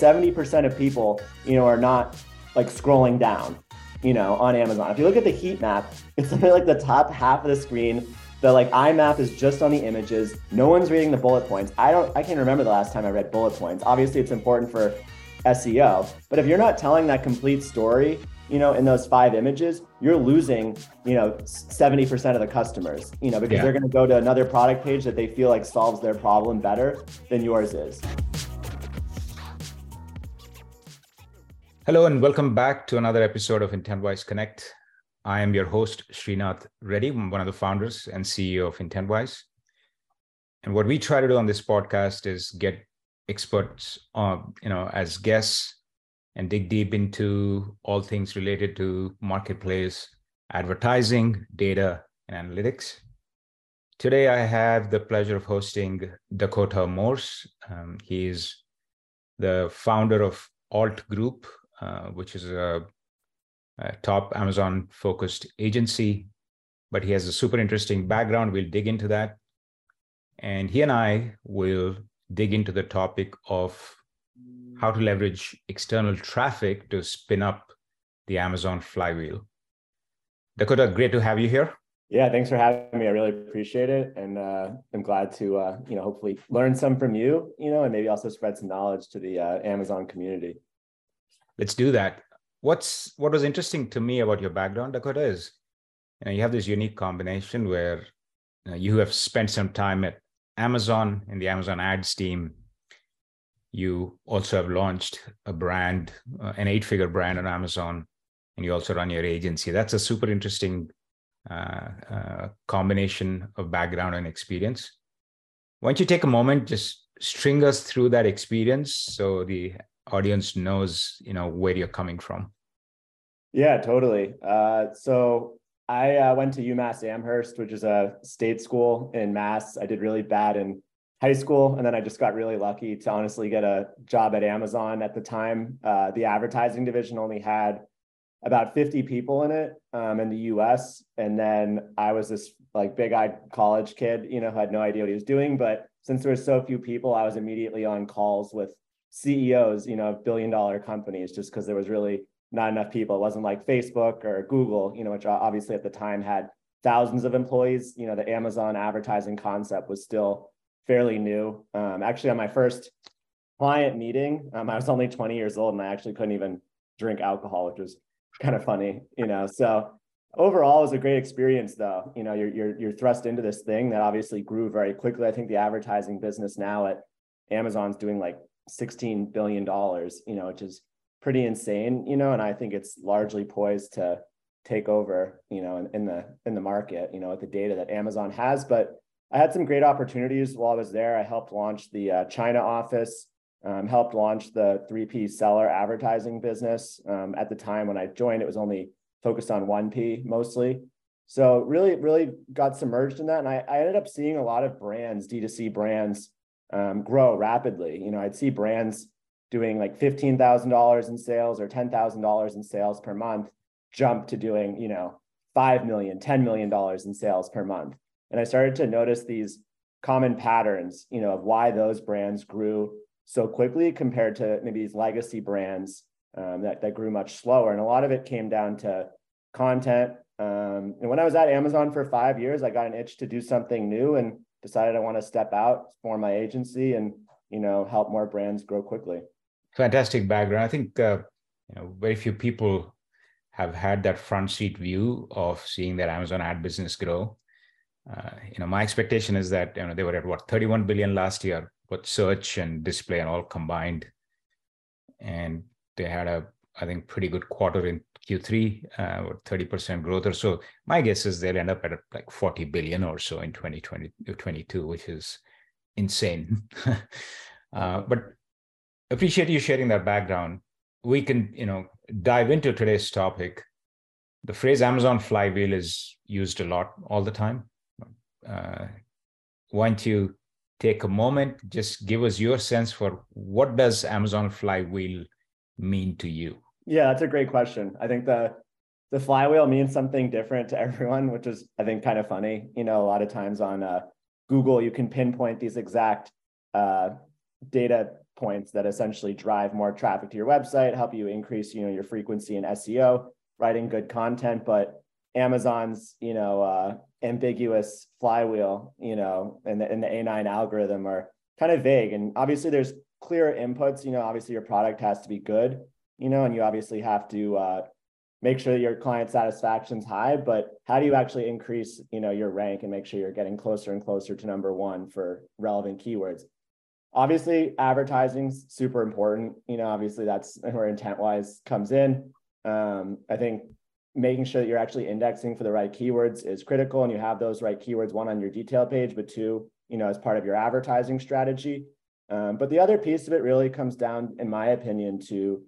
70% of people, you know, are not like scrolling down, you know, on Amazon. If you look at the heat map, it's something like the top half of the screen. The like IMAP is just on the images. No one's reading the bullet points. I don't I can't remember the last time I read bullet points. Obviously it's important for SEO, but if you're not telling that complete story, you know, in those five images, you're losing, you know, 70% of the customers, you know, because yeah. they're going to go to another product page that they feel like solves their problem better than yours is. Hello, and welcome back to another episode of Intentwise Connect. I am your host, Sreenath Reddy, one of the founders and CEO of Intentwise. And what we try to do on this podcast is get experts, uh, you know, as guests and dig deep into all things related to marketplace, advertising, data, and analytics. Today, I have the pleasure of hosting Dakota Morse. Um, he's the founder of Alt Group, which is a, a top Amazon focused agency. But he has a super interesting background. We'll dig into that. And he and I will dig into the topic of how to leverage external traffic to spin up the Amazon flywheel. Dakota, great to have you here. Yeah, thanks for having me. I really appreciate it, and uh, I'm glad to uh, you know hopefully learn some from you, you know, and maybe also spread some knowledge to the uh, Amazon community let's do that. What's what was interesting to me about your background, Dakota, is you, know, you have this unique combination where you, know, you have spent some time at Amazon in the Amazon ads team. You also have launched a brand, uh, an eight-figure brand on Amazon, and you also run your agency. That's a super interesting uh, uh, combination of background and experience. Why don't you take a moment, just string us through that experience so the audience knows you know where you're coming from. Yeah totally. Uh, so i uh, went to umass amherst which is a state school in mass. I did really bad in high school and then i just got really lucky to honestly get a job at amazon at the time. Uh, the advertising division only had about 50 people in it um, in the us and then i was this like big-eyed college kid you know who had no idea what he was doing but since there were so few people i was immediately on calls with CEOs, you know, of billion dollar companies just because there was really not enough people. It wasn't like Facebook or Google, you know, which obviously at the time had thousands of employees. You know, the Amazon advertising concept was still fairly new. Um, actually, on my first client meeting, um, I was only 20 years old and I actually couldn't even drink alcohol, which was kind of funny, you know. So overall, it was a great experience, though. You know, you're you're you're thrust into this thing that obviously grew very quickly. I think the advertising business now at Amazon's doing like 16 billion dollars you know which is pretty insane you know and i think it's largely poised to take over you know in, in, the in the market you know with the data that amazon has. But i had some great opportunities while i was there. I helped launch the uh, china office um, helped launch the 3p seller advertising business. Um, at the time when i joined it was only focused on 1p mostly. So really really got submerged in that. And I, I ended up seeing a lot of brands d2c brands um, grow rapidly. You know, I'd see brands doing like $15,000 in sales or $10,000 in sales per month jump to doing, you know, 5 million, $10 million in sales per month. And I started to notice these common patterns, you know, of why those brands grew so quickly compared to maybe these legacy brands um, that, that grew much slower. And a lot of it came down to content. Um, and when I was at Amazon for five years, I got an itch to do something new. And decided I want to step out, form my agency, and you know help more brands grow quickly. Fantastic background. I think uh, you know very few people have had that front seat view of seeing their Amazon ad business grow. Uh, you know, my expectation is that you know they were at what 31 billion last year, with search and display and all combined, and they had a I think pretty good quarter in Q3, uh, 30% growth or so. My guess is they'll end up at like 40 billion or so in 2022, which is insane. uh, but appreciate you sharing that background. We can, you know, dive into today's topic. The phrase Amazon flywheel is used a lot all the time. Uh, why don't you take a moment, just give us your sense for what does Amazon flywheel mean to you? Yeah, that's a great question. I think the the flywheel means something different to everyone, which is I think kind of funny. You know, a lot of times on uh, Google, you can pinpoint these exact uh, data points that essentially drive more traffic to your website, help you increase, you know, your frequency in SEO, writing good content. But Amazon's, you know, uh, ambiguous flywheel, you know, and the, and the A9 algorithm are kind of vague. And obviously, there's clear inputs. You know, obviously, your product has to be good, you know, and you obviously have to uh, make sure your client satisfaction is high. But how do you actually increase, you know, your rank and make sure you're getting closer and closer to number one for relevant keywords? Obviously, advertising's super important. You know, obviously that's where Intentwise comes in. Um, I think making sure that you're actually indexing for the right keywords is critical and you have those right keywords one on your detail page but two you know as part of your advertising strategy um, but the other piece of it really comes down in my opinion to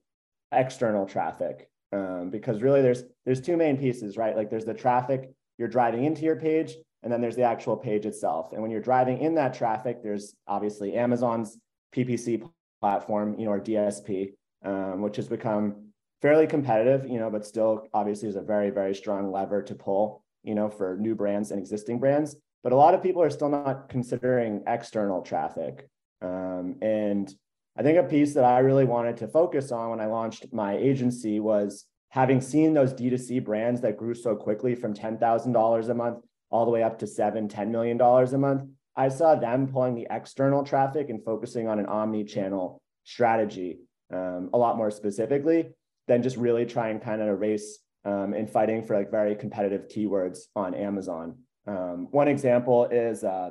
external traffic um, because really there's there's two main pieces right like there's the traffic you're driving into your page and then there's the actual page itself and when you're driving in that traffic there's obviously amazon's ppc platform you know or dsp um, which has become fairly competitive, you know, but still obviously is a very, very strong lever to pull, you know, for new brands and existing brands. But a lot of people are still not considering external traffic. Um, and I think a piece that I really wanted to focus on when I launched my agency was having seen those D2C brands that grew so quickly from $10,000 a month all the way up to seven, $10 million a month. I saw them pulling the external traffic and focusing on an omni channel strategy um, a lot more specifically than just really trying and kind of race um, in fighting for like very competitive keywords on Amazon. Um, one example is uh,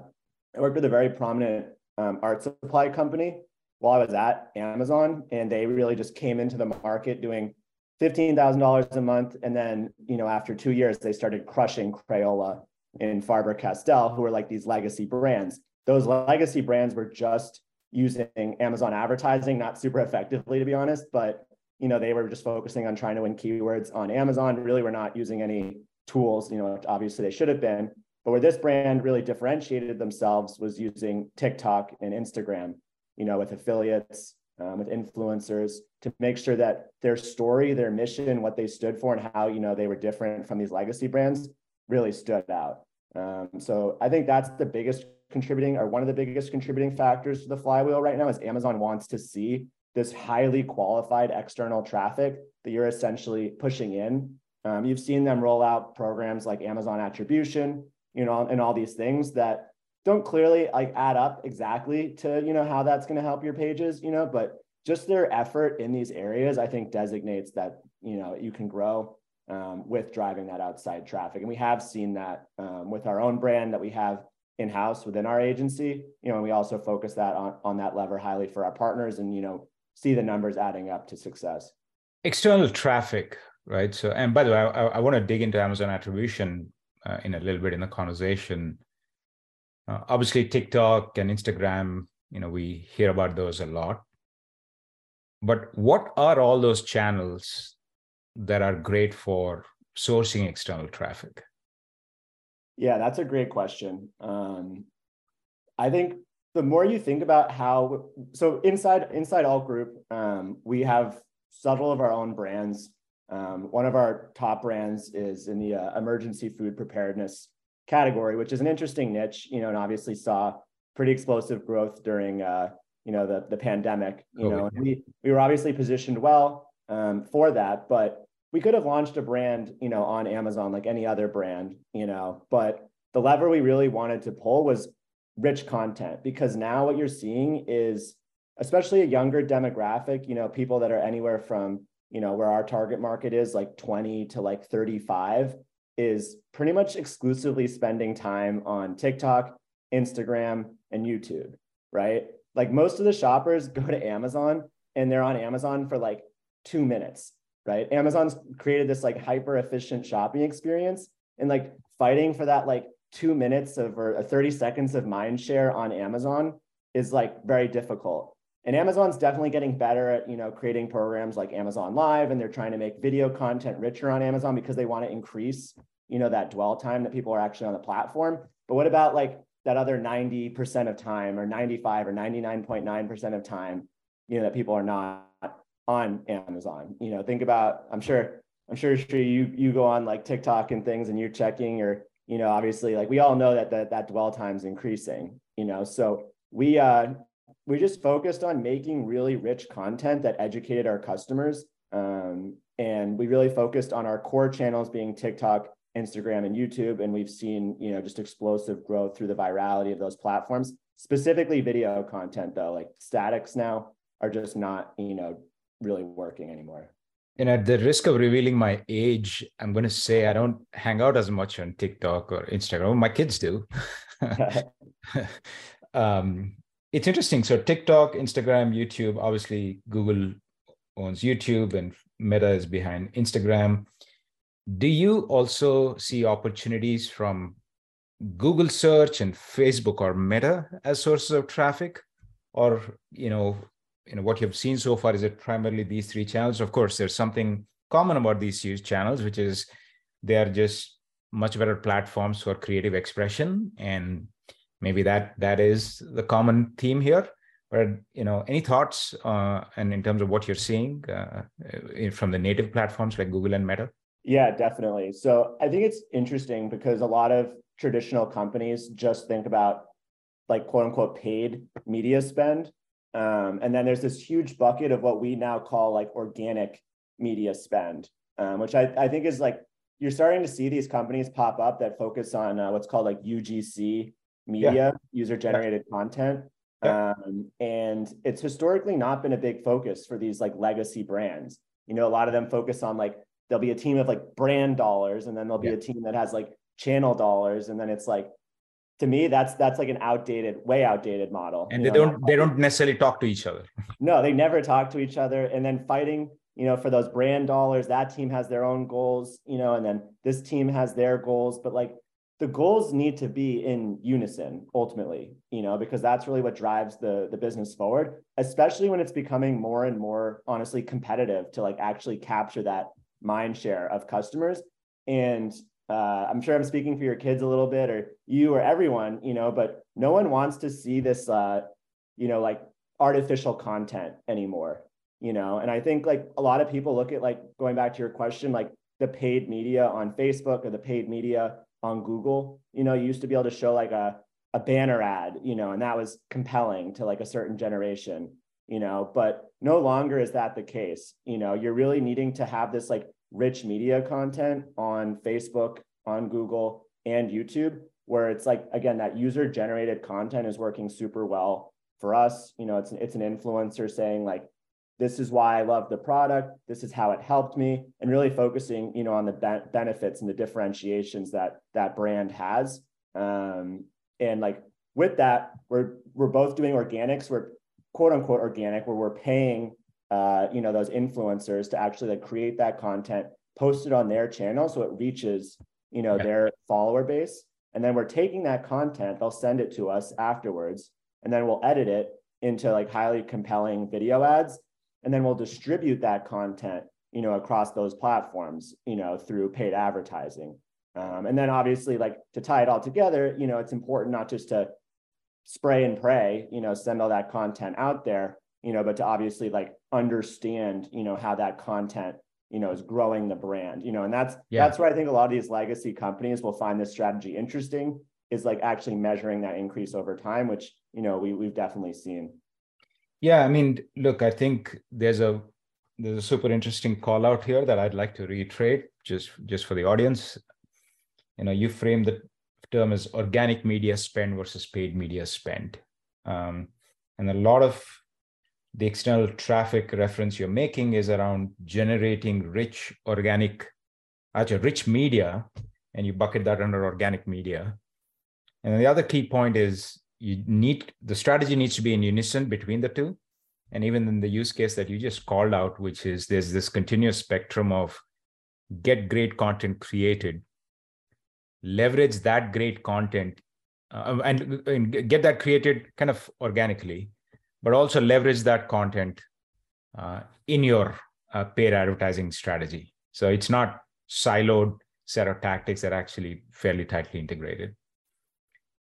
I worked with a very prominent um, art supply company while I was at Amazon, and they really just came into the market doing fifteen thousand dollars a month, and then you know after two years they started crushing Crayola and Faber Castell, who were like these legacy brands. Those legacy brands were just using Amazon advertising, not super effectively to be honest, but you know, they were just focusing on trying to win keywords on Amazon. Really, we're not using any tools, you know, obviously they should have been. But where this brand really differentiated themselves was using TikTok and Instagram, you know, with affiliates, um, with influencers to make sure that their story, their mission, what they stood for, and how, you know, they were different from these legacy brands really stood out. Um, so I think that's the biggest contributing or one of the biggest contributing factors to the flywheel right now is Amazon wants to see this highly qualified external traffic that you're essentially pushing in. Um, you've seen them roll out programs like Amazon attribution, you know, and all these things that don't clearly like add up exactly to, you know, how that's going to help your pages, you know, but just their effort in these areas, I think designates that, you know, you can grow um, with driving that outside traffic. And we have seen that um, with our own brand that we have in-house within our agency, you know, and we also focus that on, on that lever highly for our partners and, you know, see the numbers adding up to success. External traffic, right? So, and by the way, I, I want to dig into Amazon attribution uh, in a little bit in the conversation. Uh, obviously, TikTok and Instagram, you know, we hear about those a lot. But what are all those channels that are great for sourcing external traffic? Yeah, that's a great question. Um, I think the more you think about how so inside inside alt group um, we have several of our own brands um, one of our top brands is in the uh, emergency food preparedness category which is an interesting niche you know and obviously saw pretty explosive growth during uh, you know the, the pandemic you oh, know and we we were obviously positioned well um, for that but we could have launched a brand you know on amazon like any other brand you know but the lever we really wanted to pull was rich content because now what you're seeing is especially a younger demographic you know people that are anywhere from you know where our target market is like 20 to like 35 is pretty much exclusively spending time on TikTok, Instagram, and YouTube, right? Like most of the shoppers go to Amazon and they're on Amazon for like 2 minutes, right? Amazon's created this like hyper efficient shopping experience and like fighting for that like two minutes of or uh, 30 seconds of mind share on Amazon is like very difficult. And Amazon's definitely getting better at, you know, creating programs like Amazon Live, and they're trying to make video content richer on Amazon because they want to increase, you know, that dwell time that people are actually on the platform. But what about like that other 90% of time or 95 or 99.9% of time, you know, that people are not on Amazon? You know, think about, I'm sure, I'm sure, sure you you go on like TikTok and things and you're checking your you know, obviously like we all know that that, that dwell time is increasing, you know, so we, uh, we just focused on making really rich content that educated our customers. Um, and we really focused on our core channels being TikTok, Instagram, and YouTube. And we've seen, you know, just explosive growth through the virality of those platforms. Specifically, video content, though, like statics now are just not, you know, really working anymore. And at the risk of revealing my age, I'm going to say I don't hang out as much on TikTok or Instagram. My kids do. um, it's interesting. So TikTok, Instagram, YouTube, obviously Google owns YouTube and Meta is behind Instagram. Do you also see opportunities from Google search and Facebook or Meta as sources of traffic? Or, you know, you know what you've seen so far is it primarily these three channels of course there's something common about these huge channels which is they are just much better platforms for creative expression and maybe that that is the common theme here but you know any thoughts uh, and in terms of what you're seeing uh, from the native platforms like google and meta? Yeah definitely. So i think it's interesting because a lot of traditional companies just think about like quote unquote paid media spend. Um, and then there's this huge bucket of what we now call like organic media spend, um, which I, I think is like you're starting to see these companies pop up that focus on uh, what's called like UGC media, yeah. user generated yeah. content. Yeah. Um, and it's historically not been a big focus for these like legacy brands. You know, a lot of them focus on like there'll be a team of like brand dollars, and then there'll be a team that has like channel dollars, and then it's like to me that's that's like an outdated way outdated model and they know, don't they don't necessarily talk to each other no they never talk to each other and then fighting you know for those brand dollars that team has their own goals you know and then this team has their goals but like the goals need to be in unison ultimately you know because that's really what drives the the business forward especially when it's becoming more and more honestly competitive to like actually capture that mind share of customers. And uh, I'm sure I'm speaking for your kids a little bit or you or everyone, you know, but no one wants to see this, uh, you know, like artificial content anymore, you know, and I think like a lot of people look at like going back to your question, like the paid media on Facebook or the paid media on Google, you know, you used to be able to show like a, a banner ad, you know, and that was compelling to like a certain generation, you know, but no longer is that the case. You know, you're really needing to have this like rich media content on Facebook, on Google, and YouTube, where it's like, again, that user generated content is working super well for us. You know, it's, it's an influencer saying, like, this is why I love the product. This is how it helped me, and really focusing, you know, on the be- benefits and the differentiations that that brand has. Um, and like with that, we're we're both doing organics. We're quote unquote organic, where we're paying uh, you know, those influencers to actually like create that content, post it on their channel so it reaches, you know, yeah. their follower base. And then we're taking that content, they'll send it to us afterwards, and then we'll edit it into like highly compelling video ads. And then we'll distribute that content, you know, across those platforms, you know, through paid advertising. Um, and then obviously, like to tie it all together, you know, it's important not just to spray and pray, you know, send all that content out there, you know, but to obviously like understand, you know, how that content, you know, is growing the brand, you know, and that's yeah. that's where I think a lot of these legacy companies will find this strategy interesting is like actually measuring that increase over time, which you know we we've definitely seen. Yeah, I mean, look, I think there's a there's a super interesting call out here that I'd like to reiterate just just for the audience. You know, you frame the term as organic media spend versus paid media spend. Um, and a lot of the external traffic reference you're making is around generating rich organic, actually rich media, and you bucket that under organic media. And the other key point is you need the strategy needs to be in unison between the two. And even in the use case that you just called out, which is there's this continuous spectrum of get great content created, leverage that great content, uh, and, and get that created kind of organically but also leverage that content uh, in your uh, paid advertising strategy. So it's not siloed set of tactics that are actually fairly tightly integrated.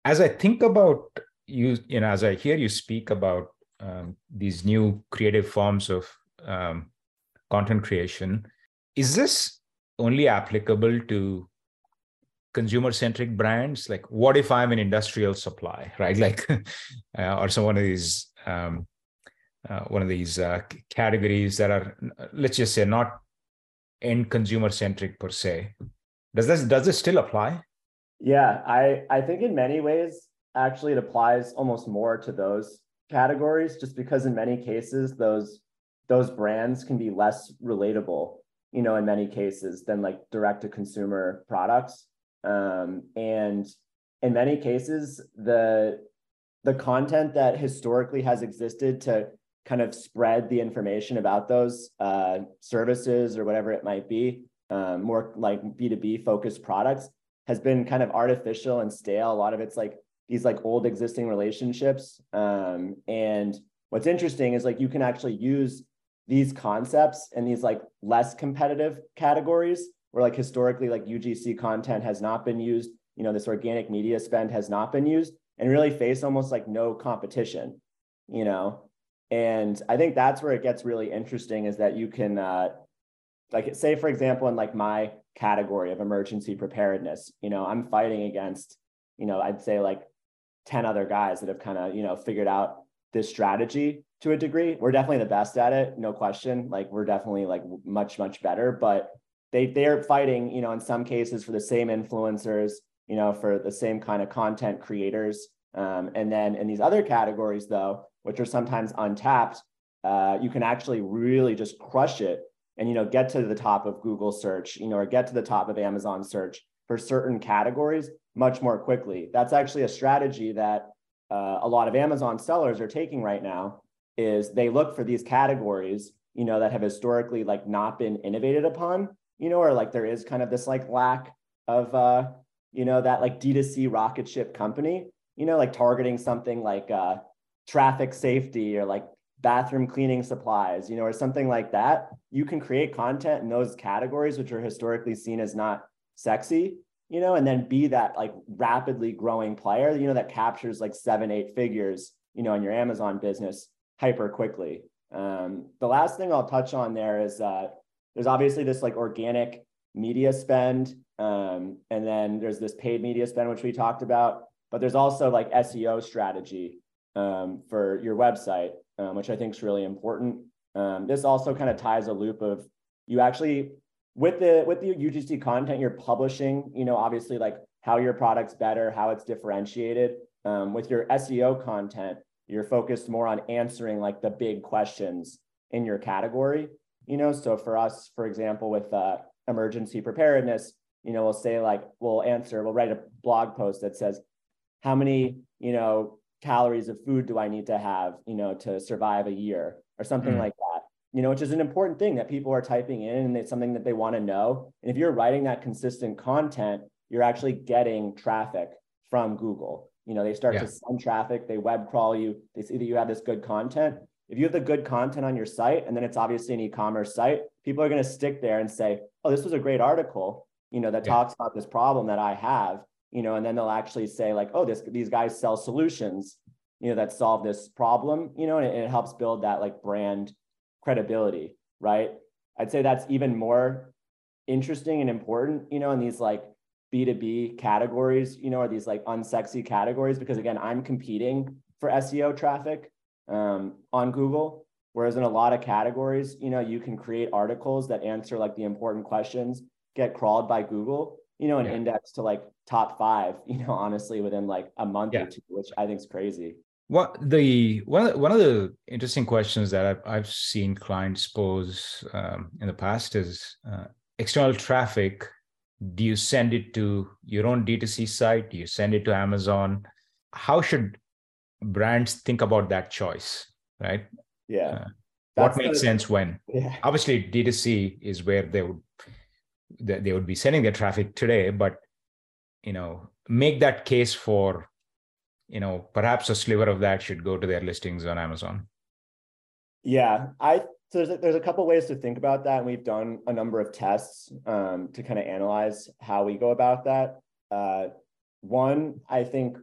As I think about you, you know, as I hear you speak about um, these new creative forms of um, content creation, is this only applicable to consumer centric brands like what if i'm an industrial supply right like uh, or some one of these um, uh, one of these uh, categories that are, let's just say, not end consumer centric per se. Does this does this still apply? Yeah, I I think in many ways actually it applies almost more to those categories just because in many cases those those brands can be less relatable you know in many cases than like direct to consumer products. Um, and in many cases the the content that historically has existed to kind of spread the information about those uh, services or whatever it might be um, more like b2b focused products has been kind of artificial and stale a lot of it's like these like old existing relationships. Um, and what's interesting is like you can actually use these concepts and these like less competitive categories where like historically like UGC content has not been used, you know, this organic media spend has not been used and really face almost like no competition, you know. And I think that's where it gets really interesting is that you can uh like say for example in like my category of emergency preparedness, you know, I'm fighting against, you know, I'd say like 10 other guys that have kind of, you know, figured out this strategy to a degree. We're definitely the best at it, no question. Like we're definitely like much, much better, but they they're fighting, you know, in some cases for the same influencers, you know, for the same kind of content creators. Um, and then in these other categories, though, which are sometimes untapped, uh, you can actually really just crush it and you know get to the top of Google search, you know, or get to the top of Amazon search for certain categories much more quickly. That's actually a strategy that uh, a lot of Amazon sellers are taking right now is they look for these categories, you know, that have historically like not been innovated upon, you know, or like there is kind of this like lack of uh, you know, that like D2C rocket ship company, you know, like targeting something like uh traffic safety or like bathroom cleaning supplies, you know, or something like that. You can create content in those categories, which are historically seen as not sexy, you know, and then be that like rapidly growing player, you know, that captures like seven, eight figures, you know, in your Amazon business hyper quickly. Um, the last thing I'll touch on there is uh, there's obviously this like organic media spend, um, and then there's this paid media spend, which we talked about, but there's also like SEO strategy um, for your website, um, which I think is really important. Um, this also kind of ties a loop of you actually with the with the UGC content you're publishing, you know, obviously like how your product's better, how it's differentiated. Um, with your SEO content, you're focused more on answering like the big questions in your category. You know, so for us, for example, with uh, emergency preparedness, you know, we'll say like we'll answer, we'll write a blog post that says, how many, you know, calories of food do I need to have, you know, to survive a year or something mm. like that you know, which is an important thing that people are typing in and it's something that they want to know. And if you're writing that consistent content, you're actually getting traffic from Google. You know, they start yeah. to send traffic, they web crawl you, they see that you have this good content. If you have the good content on your site, and then it's obviously an e-commerce site, people are going to stick there and say, "Oh, this was a great article," you know, that yeah. talks about this problem that I have, you know, and then they'll actually say like, "Oh, this these guys sell solutions, you know, that solve this problem," you know, and it, it helps build that like brand credibility, right? I'd say that's even more interesting and important, you know, in these like B2B categories, you know, are these like unsexy categories because again, I'm competing for SEO traffic um, on Google. Whereas in a lot of categories, you know, you can create articles that answer like the important questions, get crawled by Google, you know, an yeah. index to like top five, you know, honestly, within like a month yeah. or two, which I think is crazy. What the one of, one of the interesting questions that I've, I've seen clients pose um, in the past is uh, external traffic. Do you send it to your own D2C site? Do you send it to Amazon? How should brands think about that choice? Right? Yeah. Uh, what makes the, sense when? Yeah. Obviously, D2C is where they would they would be sending their traffic today, but you know, make that case for you know perhaps a sliver of that should go to their listings on amazon. Yeah i so there's a, there's a couple ways to think about that and we've done a number of tests um, to kind of analyze how we go about that. Uh, one i think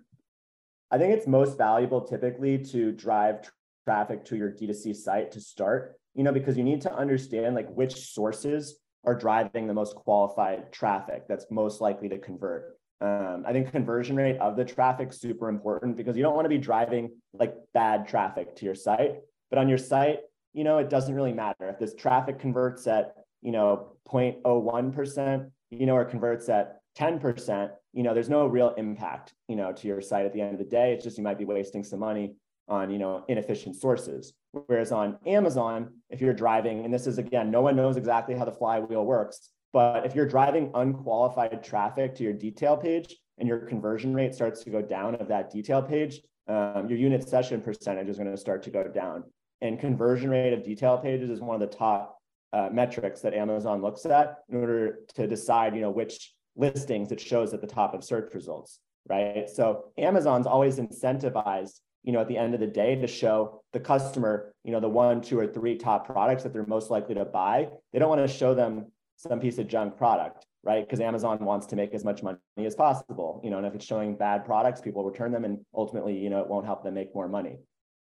i think it's most valuable typically to drive traffic to your d2c site to start you know because you need to understand like which sources are driving the most qualified traffic that's most likely to convert Um, I think conversion rate of the traffic super important because you don't want to be driving like bad traffic to your site. But on your site, you know, it doesn't really matter if this traffic converts at you know 0.01%, you know, or converts at 10%, you know, there's no real impact, you know, to your site at the end of the day. It's just you might be wasting some money on, you know, inefficient sources. Whereas on Amazon, if you're driving, and this is again, no one knows exactly how the flywheel works, but if you're driving unqualified traffic to your detail page and your conversion rate starts to go down of that detail page, um, your unit session percentage is going to start to go down. And conversion rate of detail pages is one of the top uh, metrics that Amazon looks at in order to decide, you know, which listings it shows at the top of search results, right? So Amazon's always incentivized, you know, at the end of the day to show the customer, you know, the one, two, or three top products that they're most likely to buy. They don't want to show them some piece of junk product, right? Because Amazon wants to make as much money as possible, you know, and if it's showing bad products, people return them and ultimately, you know, it won't help them make more money.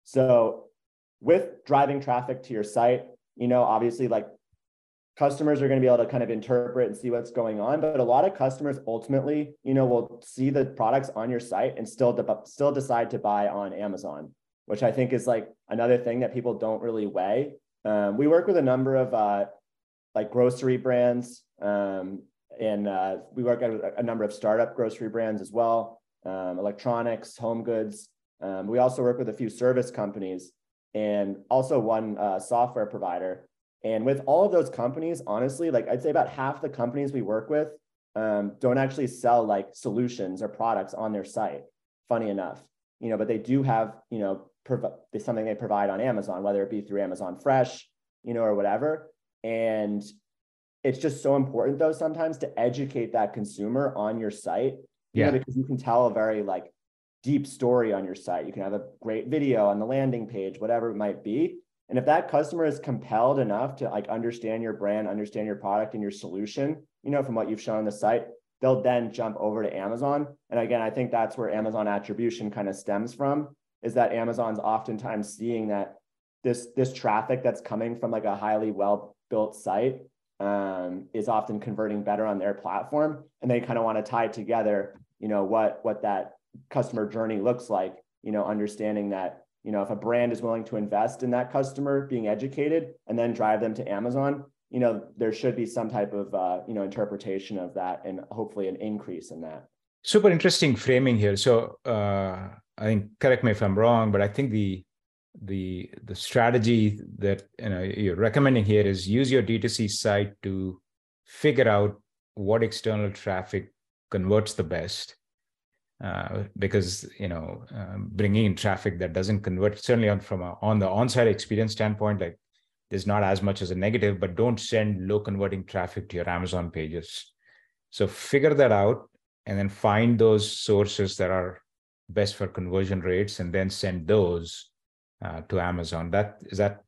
So with driving traffic to your site, you know, obviously like customers are going to be able to kind of interpret and see what's going on, but a lot of customers ultimately, you know, will see the products on your site and still de- still decide to buy on Amazon, which I think is like another thing that people don't really weigh. Um, we work with a number of uh, like grocery brands. Um, and uh, we work with a number of startup grocery brands as well, um, electronics, home goods. Um, we also work with a few service companies and also one uh, software provider. And with all of those companies, honestly, like I'd say about half the companies we work with um, don't actually sell like solutions or products on their site. Funny enough, you know, but they do have, you know, prov- something they provide on Amazon, whether it be through Amazon Fresh, you know, or whatever. And it's just so important though sometimes to educate that consumer on your site. Yeah. Know, because you can tell a very like deep story on your site. You can have a great video on the landing page, whatever it might be. And if that customer is compelled enough to like understand your brand, understand your product and your solution, you know, from what you've shown on the site, they'll then jump over to Amazon. And again, I think that's where Amazon attribution kind of stems from is that Amazon's oftentimes seeing that this this traffic that's coming from like a highly well built site um, is often converting better on their platform and they kind of want to tie together you know what what that customer journey looks like you know understanding that you know if a brand is willing to invest in that customer being educated and then drive them to amazon you know there should be some type of uh, you know interpretation of that and hopefully an increase in that super interesting framing here so uh, i think correct me if i'm wrong but i think the the the strategy that you know you're recommending here is use your D2C site to figure out what external traffic converts the best. Uh, because you know um, bringing in traffic that doesn't convert certainly on from a, on the on-site experience standpoint like there's not as much as a negative but don't send low converting traffic to your amazon pages so figure that out and then find those sources that are best for conversion rates and then send those uh, to Amazon. That is that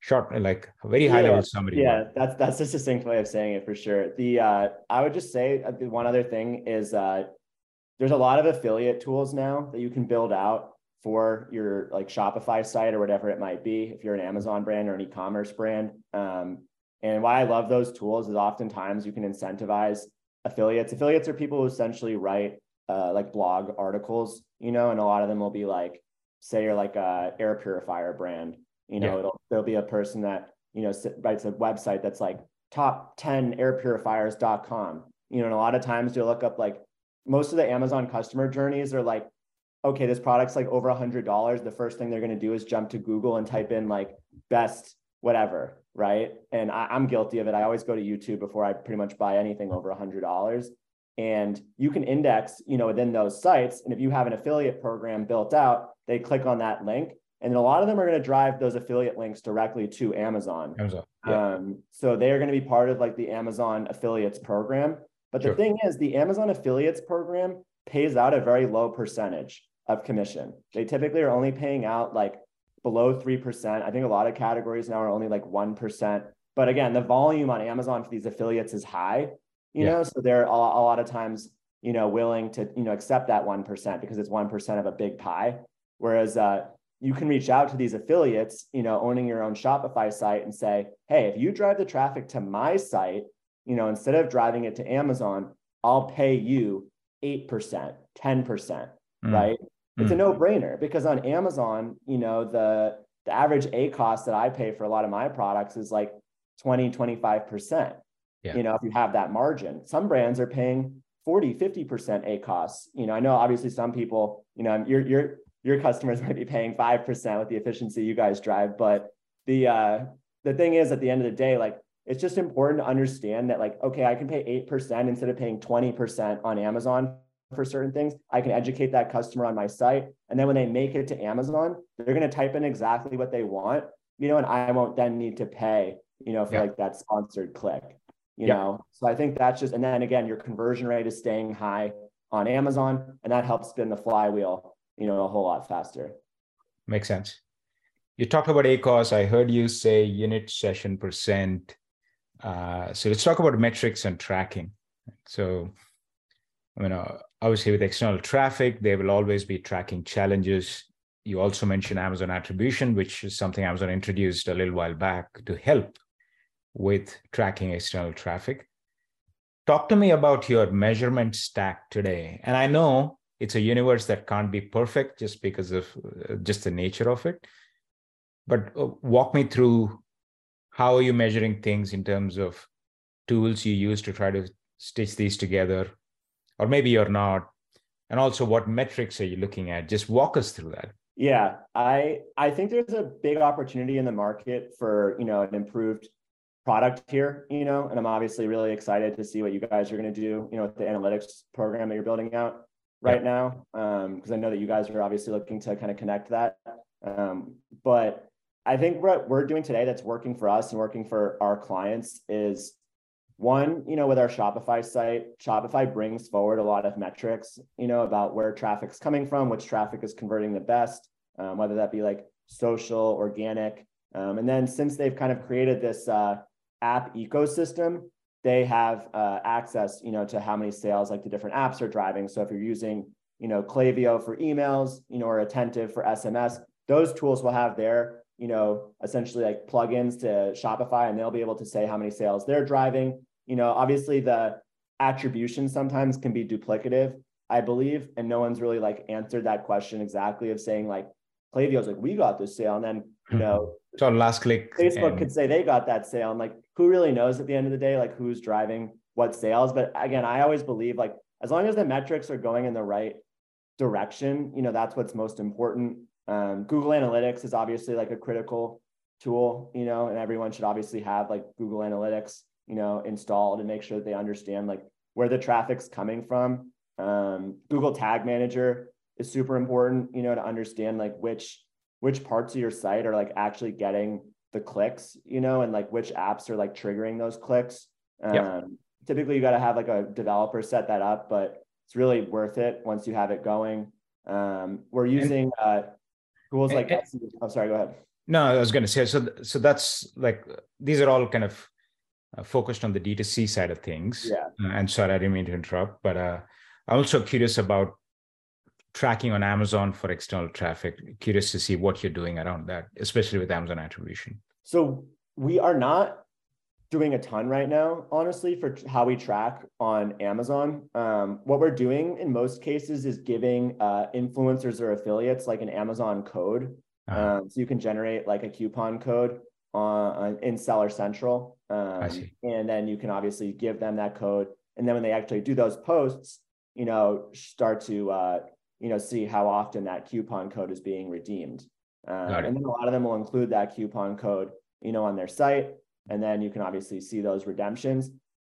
short, like very high yeah, level summary. Yeah, that's that's a succinct way of saying it for sure. The uh, I would just say uh, one other thing is uh, there's a lot of affiliate tools now that you can build out for your like Shopify site or whatever it might be. If you're an Amazon brand or an e-commerce brand, um, and why I love those tools is oftentimes you can incentivize affiliates. Affiliates are people who essentially write uh, like blog articles, you know, and a lot of them will be like say you're like a air purifier brand, you know, yeah. it'll there'll be a person that, you know, writes a website that's like top 10 airpurifiers.com. You know, and a lot of times you'll look up like most of the Amazon customer journeys are like, okay, this product's like over a hundred dollars. The first thing they're going to do is jump to Google and type in like best whatever, right? And I, am guilty of it. I always go to YouTube before I pretty much buy anything over a hundred dollars. And you can index, you know, within those sites. And if you have an affiliate program built out, they click on that link and a lot of them are going to drive those affiliate links directly to Amazon. Amazon. Yeah. Um, so they are going to be part of like the Amazon affiliates program. But the sure. thing is, the Amazon affiliates program pays out a very low percentage of commission. They typically are only paying out like below 3%. I think a lot of categories now are only like 1%. But again, the volume on Amazon for these affiliates is high, you yeah. know, so they're a, a lot of times, you know, willing to, you know, accept that 1% because it's 1% of a big pie. Whereas uh, you can reach out to these affiliates, you know, owning your own Shopify site and say, hey, if you drive the traffic to my site, you know, instead of driving it to Amazon, I'll pay you 8%, 10%, mm. right? It's mm. a no-brainer because on Amazon, you know, the the average ACoS that I pay for a lot of my products is like 20, 25%. Yeah. You know, if you have that margin. Some brands are paying 40, 50% ACoS. You know, I know obviously some people, you know, your your your customers might be paying 5% with the efficiency you guys drive, but the uh the thing is at the end of the day, like it's just important to understand that like, okay, I can pay 8% instead of paying 20% on Amazon for certain things. I can educate that customer on my site. And then when they make it to Amazon, they're going to type in exactly what they want, you know, and I won't then need to pay, you know, for yeah. like that sponsored click, you yeah. know. So I think that's just, and then again, your conversion rate is staying high on Amazon, and that helps spin the flywheel, you know, a whole lot faster. Makes sense. You talked about ACoS. I heard you say unit session percent. Uh, so let's talk about metrics and tracking. So, I mean, uh, obviously with external traffic, there will always be tracking challenges. You also mentioned Amazon attribution, which is something Amazon introduced a little while back to help with tracking external traffic. Talk to me about your measurement stack today. And I know it's a universe that can't be perfect just because of uh, just the nature of it but uh, walk me through how are you measuring things in terms of tools you use to try to stitch these together? Or maybe you're not. And also what metrics are you looking at? Just walk us through that. Yeah i i think there's a big opportunity in the market for you know an improved product here you know and i'm obviously really excited to see what you guys are going to do you know with the analytics program that you're building out right yeah. now because um, i know that you guys are obviously looking to kind of connect that um, but I think what we're doing today that's working for us and working for our clients is one, you know, with our Shopify site, Shopify brings forward a lot of metrics, you know, about where traffic's coming from, which traffic is converting the best, um, whether that be like social, organic. Um, and then since they've kind of created this uh, app ecosystem, they have uh, access, you know, to how many sales like the different apps are driving. So if you're using, you know, Klaviyo for emails, you know, or Attentive for SMS, those tools will have their you know, essentially like plugins to Shopify and they'll be able to say how many sales they're driving. You know, obviously the attribution sometimes can be duplicative, I believe, and no one's really like answered that question exactly of saying like Klaviyo's like we got this sale and then you know so last click Facebook and... could say they got that sale and like who really knows at the end of the day like who's driving what sales but again I always believe like as long as the metrics are going in the right direction you know that's what's most important um, Google Analytics is obviously like a critical tool, you know, and everyone should obviously have like Google Analytics, you know, installed and make sure that they understand like where the traffic's coming from. Um, Google Tag Manager is super important, you know, to understand like which which parts of your site are like actually getting the clicks, you know, and like which apps are like triggering those clicks. Um, yep. Typically, you got to have like a developer set that up, but it's really worth it once you have it going. Um, we're using uh, tools like I'm sorry, go ahead. No, I was going to say so. So that's like these are all kind of uh, focused on the D2C side of things. Yeah. Uh, and sorry, I didn't mean to interrupt, but uh, I'm also curious about tracking on Amazon for external traffic. Curious to see what you're doing around that, especially with Amazon attribution. So we are not doing a ton right now, honestly, for how we track on Amazon. Um, what we're doing in most cases is giving uh, influencers or affiliates like an Amazon code. Uh-huh. Um, so you can generate like a coupon code on, in Seller Central. Um, and then you can obviously give them that code. And then when they actually do those posts, you know, start to, uh, you know, see how often that coupon code is being redeemed. Um, and then a lot of them will include that coupon code, you know, on their site and then you can obviously see those redemptions.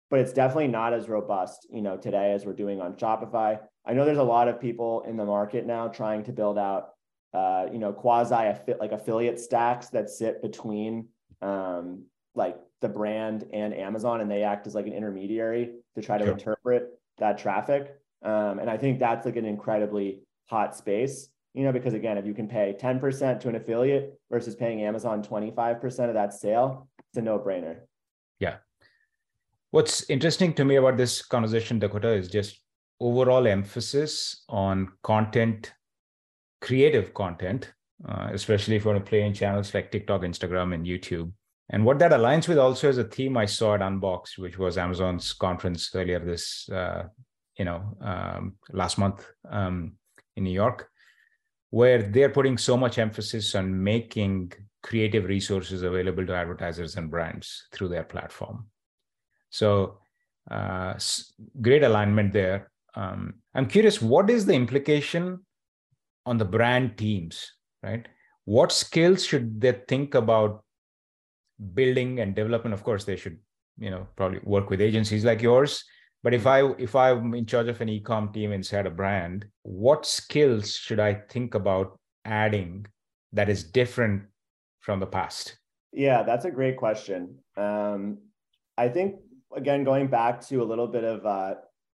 But it's definitely not as robust you know today as we're doing on shopify. I know there's a lot of people in the market now trying to build out uh, you know quasi like affiliate stacks that sit between um, like the brand and amazon and they act as like an intermediary to try to sure. interpret that traffic. Um, and i think that's like an incredibly hot space you know because again if you can pay 10% to an affiliate versus paying amazon 25% of that sale it's a no brainer. Yeah. What's interesting to me about this conversation, Dakota, is just overall emphasis on content, creative content, uh, especially if you want to play in channels like TikTok, Instagram, and YouTube. And what that aligns with also is a theme I saw at Unboxed, which was Amazon's conference earlier this uh, you know, um, last month um, in New York, where they're putting so much emphasis on making creative resources available to advertisers and brands through their platform. So, uh, great alignment there. Um, I'm curious, what is the implication on the brand teams, right? What skills should they think about building and development? Of course, they should, you know, probably work with agencies like yours. But if I if I'm in charge of an e-com team inside a brand, what skills should I think about adding that is different from the past? Yeah, that's a great question. Um, I think again, going back to a little bit of uh,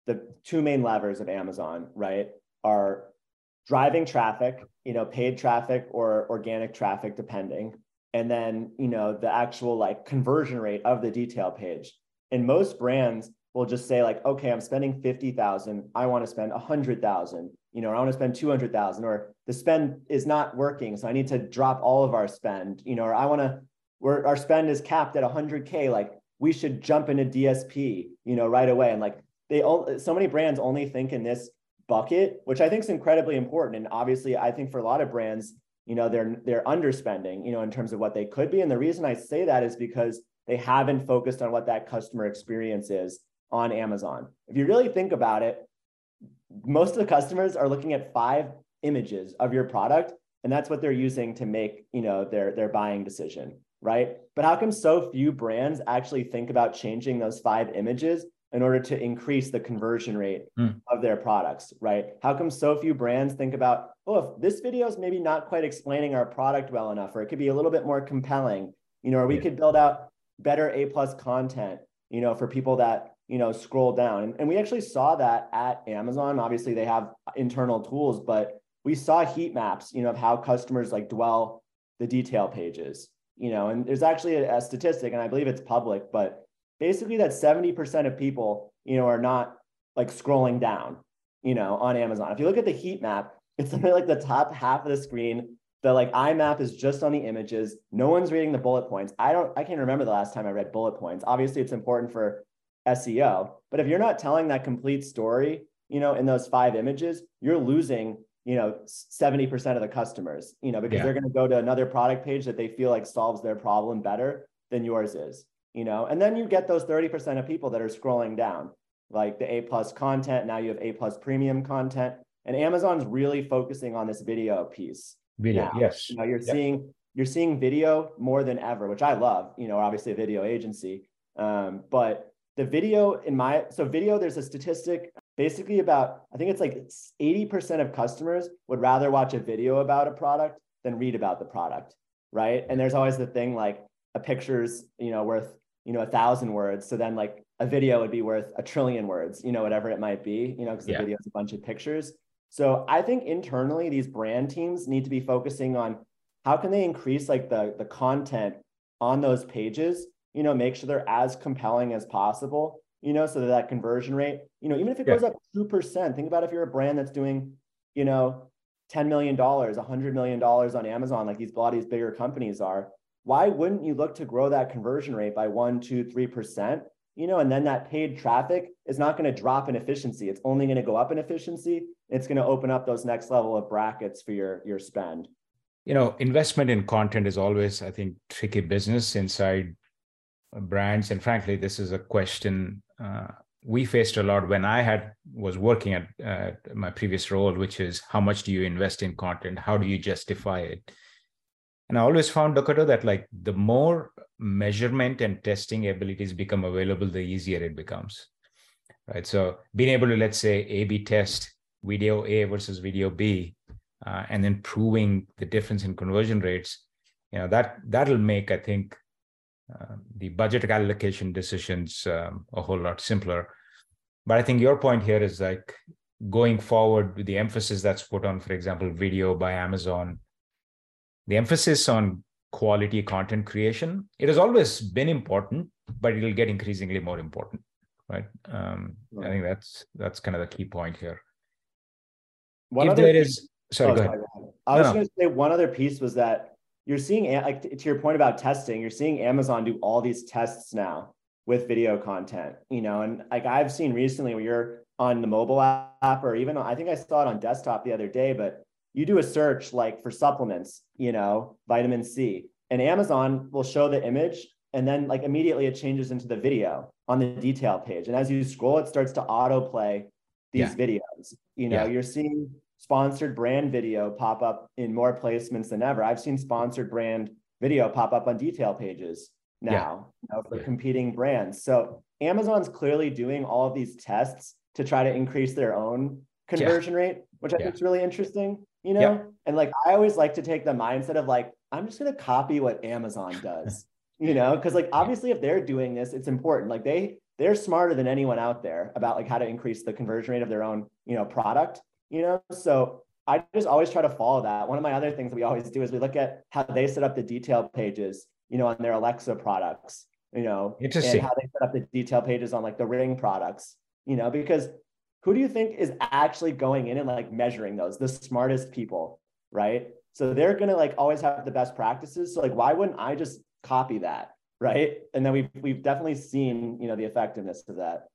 the two main levers of Amazon, right, are driving traffic, you know, paid traffic or organic traffic, depending, and then you know the actual like conversion rate of the detail page. And most brands will just say like, okay, I'm spending fifty thousand, I want to spend a hundred thousand, you know, I want to spend two hundred thousand, or the spend is not working, so I need to drop all of our spend, you know, or I want to, where our spend is capped at a hundred k, like we should jump into DSP, you know, right away, and like they all so many brands only think in this bucket, which I think is incredibly important. And obviously, I think for a lot of brands, you know, they're they're underspending, you know, in terms of what they could be. And the reason I say that is because they haven't focused on what that customer experience is on Amazon. If you really think about it, most of the customers are looking at five images of your product, and that's what they're using to make, you know, their their buying decision, right? But how come so few brands actually think about changing those five images in order to increase the conversion rate mm. of their products, right? How come so few brands think about, oh, if this video is maybe not quite explaining our product well enough, or it could be a little bit more compelling, you know, or we yeah. could build out better A plus content, you know, for people that, you know, scroll down. And, and we actually saw that at Amazon. Obviously, they have internal tools, but we saw heat maps, you know, of how customers like dwell the detail pages, you know, and there's actually a, a statistic, and I believe it's public, but basically that 70% of people, you know, are not like scrolling down, you know, on Amazon. If you look at the heat map, it's something like the top half of the screen. The like IMAP is just on the images. No one's reading the bullet points. I don't, I can't remember the last time I read bullet points. Obviously, it's important for SEO, but if you're not telling that complete story, you know, in those five images, you're losing, you know, 70% of the customers, you know, because yeah. they're going to go to another product page that they feel like solves their problem better than yours is you know, and then you get those 30% of people that are scrolling down, like the A plus content. Now you have A plus premium content. And Amazon's really focusing on this video piece. Video, now. yes. You know, you're yep. seeing you're seeing video more than ever, which I love, you know, obviously a video agency. Um, but the video in my so video, there's a statistic basically about I think it's like 80% of customers would rather watch a video about a product than read about the product. Right. And there's always the thing like a picture's you know worth you know a thousand words so then like a video would be worth a trillion words you know whatever it might be you know because the yeah. video is a bunch of pictures so i think internally these brand teams need to be focusing on how can they increase like the the content on those pages you know make sure they're as compelling as possible you know so that that conversion rate you know even if it yeah. goes up 2% think about if you're a brand that's doing you know $10 million $100 million on amazon like these a lot of these bigger companies are why wouldn't you look to grow that conversion rate by one, two, three percent? You know, and then that paid traffic is not going to drop in efficiency. It's only going to go up in efficiency. It's going to open up those next level of brackets for your your spend. You know, investment in content is always, I think, tricky business inside brands. And frankly, this is a question uh, we faced a lot when I had was working at uh, my previous role, which is how much do you invest in content? How do you justify it? And I always found, Dakota, that like the more measurement and testing abilities become available, the easier it becomes. Right. So being able to, let's say, A B test video A versus video B, uh, and then proving the difference in conversion rates, you know, that that'll make, I think, uh, the budget allocation decisions um, a whole lot simpler. But I think your point here is like going forward with the emphasis that's put on, for example, video by Amazon the emphasis on quality content creation it has always been important but it'll get increasingly more important right um, right. i think that's that's kind of the key point here one if there piece, is sorry, oh, ahead. i was no, going to say one other piece was that you're seeing like to your point about testing you're seeing amazon do all these tests now with video content you know and like i've seen recently where you're on the mobile app or even I think I saw it on desktop the other day, but you do a search like for supplements, you know, vitamin C, and Amazon will show the image and then like immediately it changes into the video on the detail page. And as you scroll, it starts to autoplay these yeah. videos. You know, yeah. you're seeing sponsored brand video pop up in more placements than ever. I've seen sponsored brand video pop up on detail pages now yeah. you know, for competing brands. So Amazon's clearly doing all of these tests to try to increase their own conversion rate, which I think is really interesting. You know, and like I always like to take the mindset of like, I'm just gonna copy what Amazon does. you know, because like obviously if they're doing this, it's important. Like they they're smarter than anyone out there about like how to increase the conversion rate of their own, you know, product, you know. So I just always try to follow that. One of my other things that we always do is we look at how they set up the detail pages, you know, on their Alexa products, you know, Interesting. and how they set up the detail pages on like the Ring products, you know, because who do you think is actually going in and like measuring those? The smartest people, right? So they're gonna like always have the best practices. So like, why wouldn't I just copy that, right? And then we've we've definitely seen you know the effectiveness of that.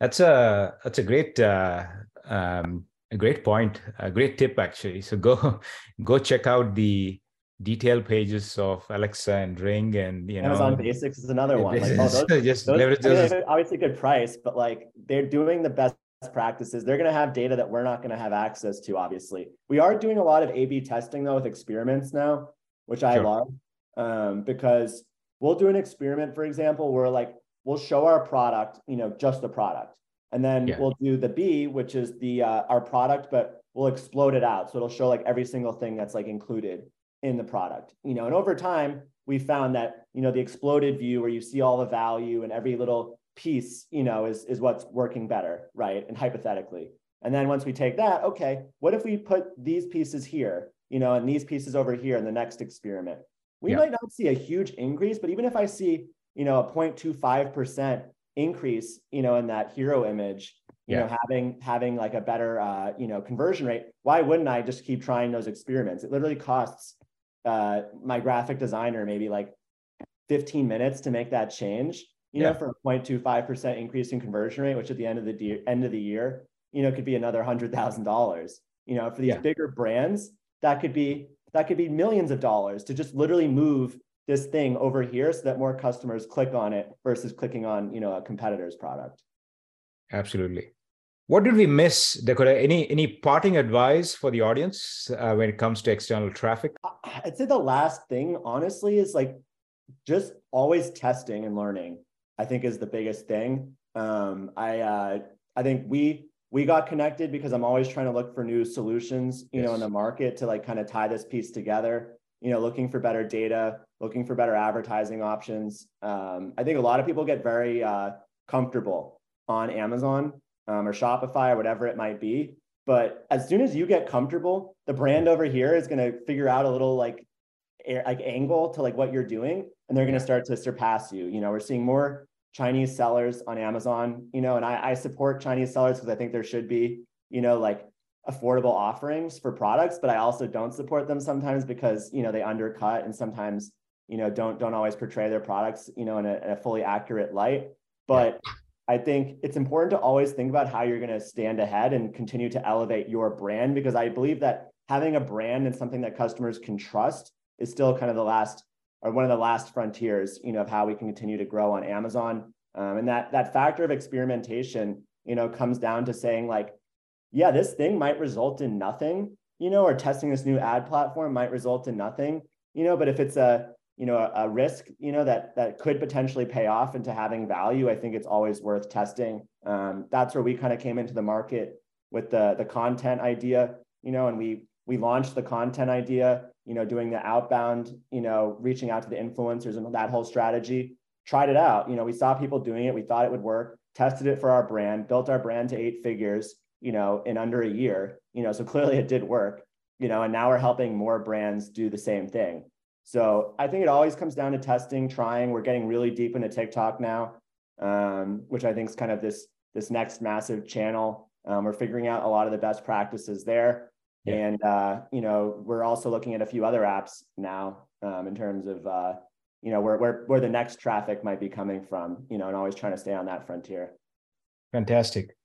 That's a that's a great uh, um, a great point, a great tip actually. So go go check out the detail pages of Alexa and Ring and you know Amazon Basics is another one. Like, oh, those, just those, I mean, obviously good price, but like they're doing the best practices. They're going to have data that we're not going to have access to. Obviously, we are doing a lot of A/B testing though with experiments now, which I sure. love um, because we'll do an experiment, for example, where like we'll show our product, you know, just the product, and then yeah. we'll do the B, which is the uh, our product, but we'll explode it out, so it'll show like every single thing that's like included in the product, you know, and over time we found that you know the exploded view where you see all the value and every little piece, you know, is is what's working better, right? And hypothetically. And then once we take that, okay, what if we put these pieces here, you know, and these pieces over here in the next experiment? we yeah. might not see a huge increase, but even if I see, you know, a 0.25% increase, you know, in that hero image, you yeah. know, having having like a better uh, you know, conversion rate, why wouldn't I just keep trying those experiments? It literally costs uh, my graphic designer maybe like 15 minutes to make that change, you yeah. know, for a 0.25% increase in conversion rate, which at the end of the de- end of the year, you know, could be another $100,000. You know, for these yeah. bigger brands, that could be that could be millions of dollars to just literally move this thing over here so that more customers click on it versus clicking on you know a competitor's product. Absolutely. What did we miss dakota? Any any parting advice for the audience uh, when it comes to external traffic? I'd say the last thing honestly is like just always testing and learning i think is the biggest thing. Um, i uh, i think we we got connected because I'm always trying to look for new solutions, you yes. know, in the market to like kind of tie this piece together, you know, looking for better data, looking for better advertising options. Um, I think a lot of people get very uh, comfortable on Amazon um, or Shopify or whatever it might be. But as soon as you get comfortable, the brand over here is going to figure out a little like air, like angle to like what you're doing, and they're going to start to surpass you. You know, we're seeing more Chinese sellers on Amazon, you know, and I, I support Chinese sellers because I think there should be, you know, like affordable offerings for products, but I also don't support them sometimes because, you know, they undercut and sometimes, you know, don't don't always portray their products, you know, in a, in a fully accurate light. But I think it's important to always think about how you're going to stand ahead and continue to elevate your brand because I believe that having a brand and something that customers can trust is still kind of the last or one of the last frontiers, you know, of how we can continue to grow on Amazon. Um, and that that factor of experimentation, you know, comes down to saying like, yeah, this thing might result in nothing, you know, or testing this new ad platform might result in nothing, you know, but if it's a you know a, a risk, you know, that that could potentially pay off into having value, I think it's always worth testing. Um, that's where we kind of came into the market with the the content idea, you know, and we we launched the content idea you know, doing the outbound, you know, reaching out to the influencers and that whole strategy. Tried it out. You know, we saw people doing it. We thought it would work. Tested it for our brand. Built our brand to eight figures. You know, in under a year. You know, so clearly it did work. You know, and now we're helping more brands do the same thing. So I think it always comes down to testing, trying. We're getting really deep into TikTok now, um, which I think is kind of this this next massive channel. Um, we're figuring out a lot of the best practices there. Yeah. And uh, you know, we're also looking at a few other apps now um, in terms of uh, you know where where where the next traffic might be coming from. You know, and always trying to stay on that frontier. Fantastic.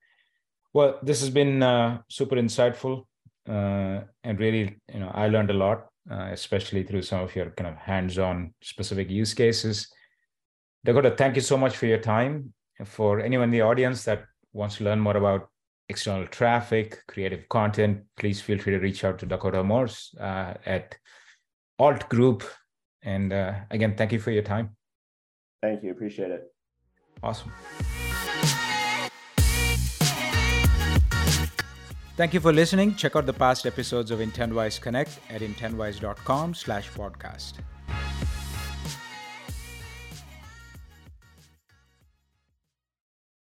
Well, this has been uh, super insightful, uh, and really, you know, I learned a lot, uh, especially through some of your kind of hands-on specific use cases. Dakota, thank you so much for your time. For anyone in the audience that wants to learn more about external traffic, creative content, please feel free to reach out to Dakota Morse uh, at Alt Group. And uh, again, thank you for your time. Thank you. Appreciate it. Awesome. Thank you for listening. Check out the past episodes of Intentwise Connect at intentwise.com slash podcast.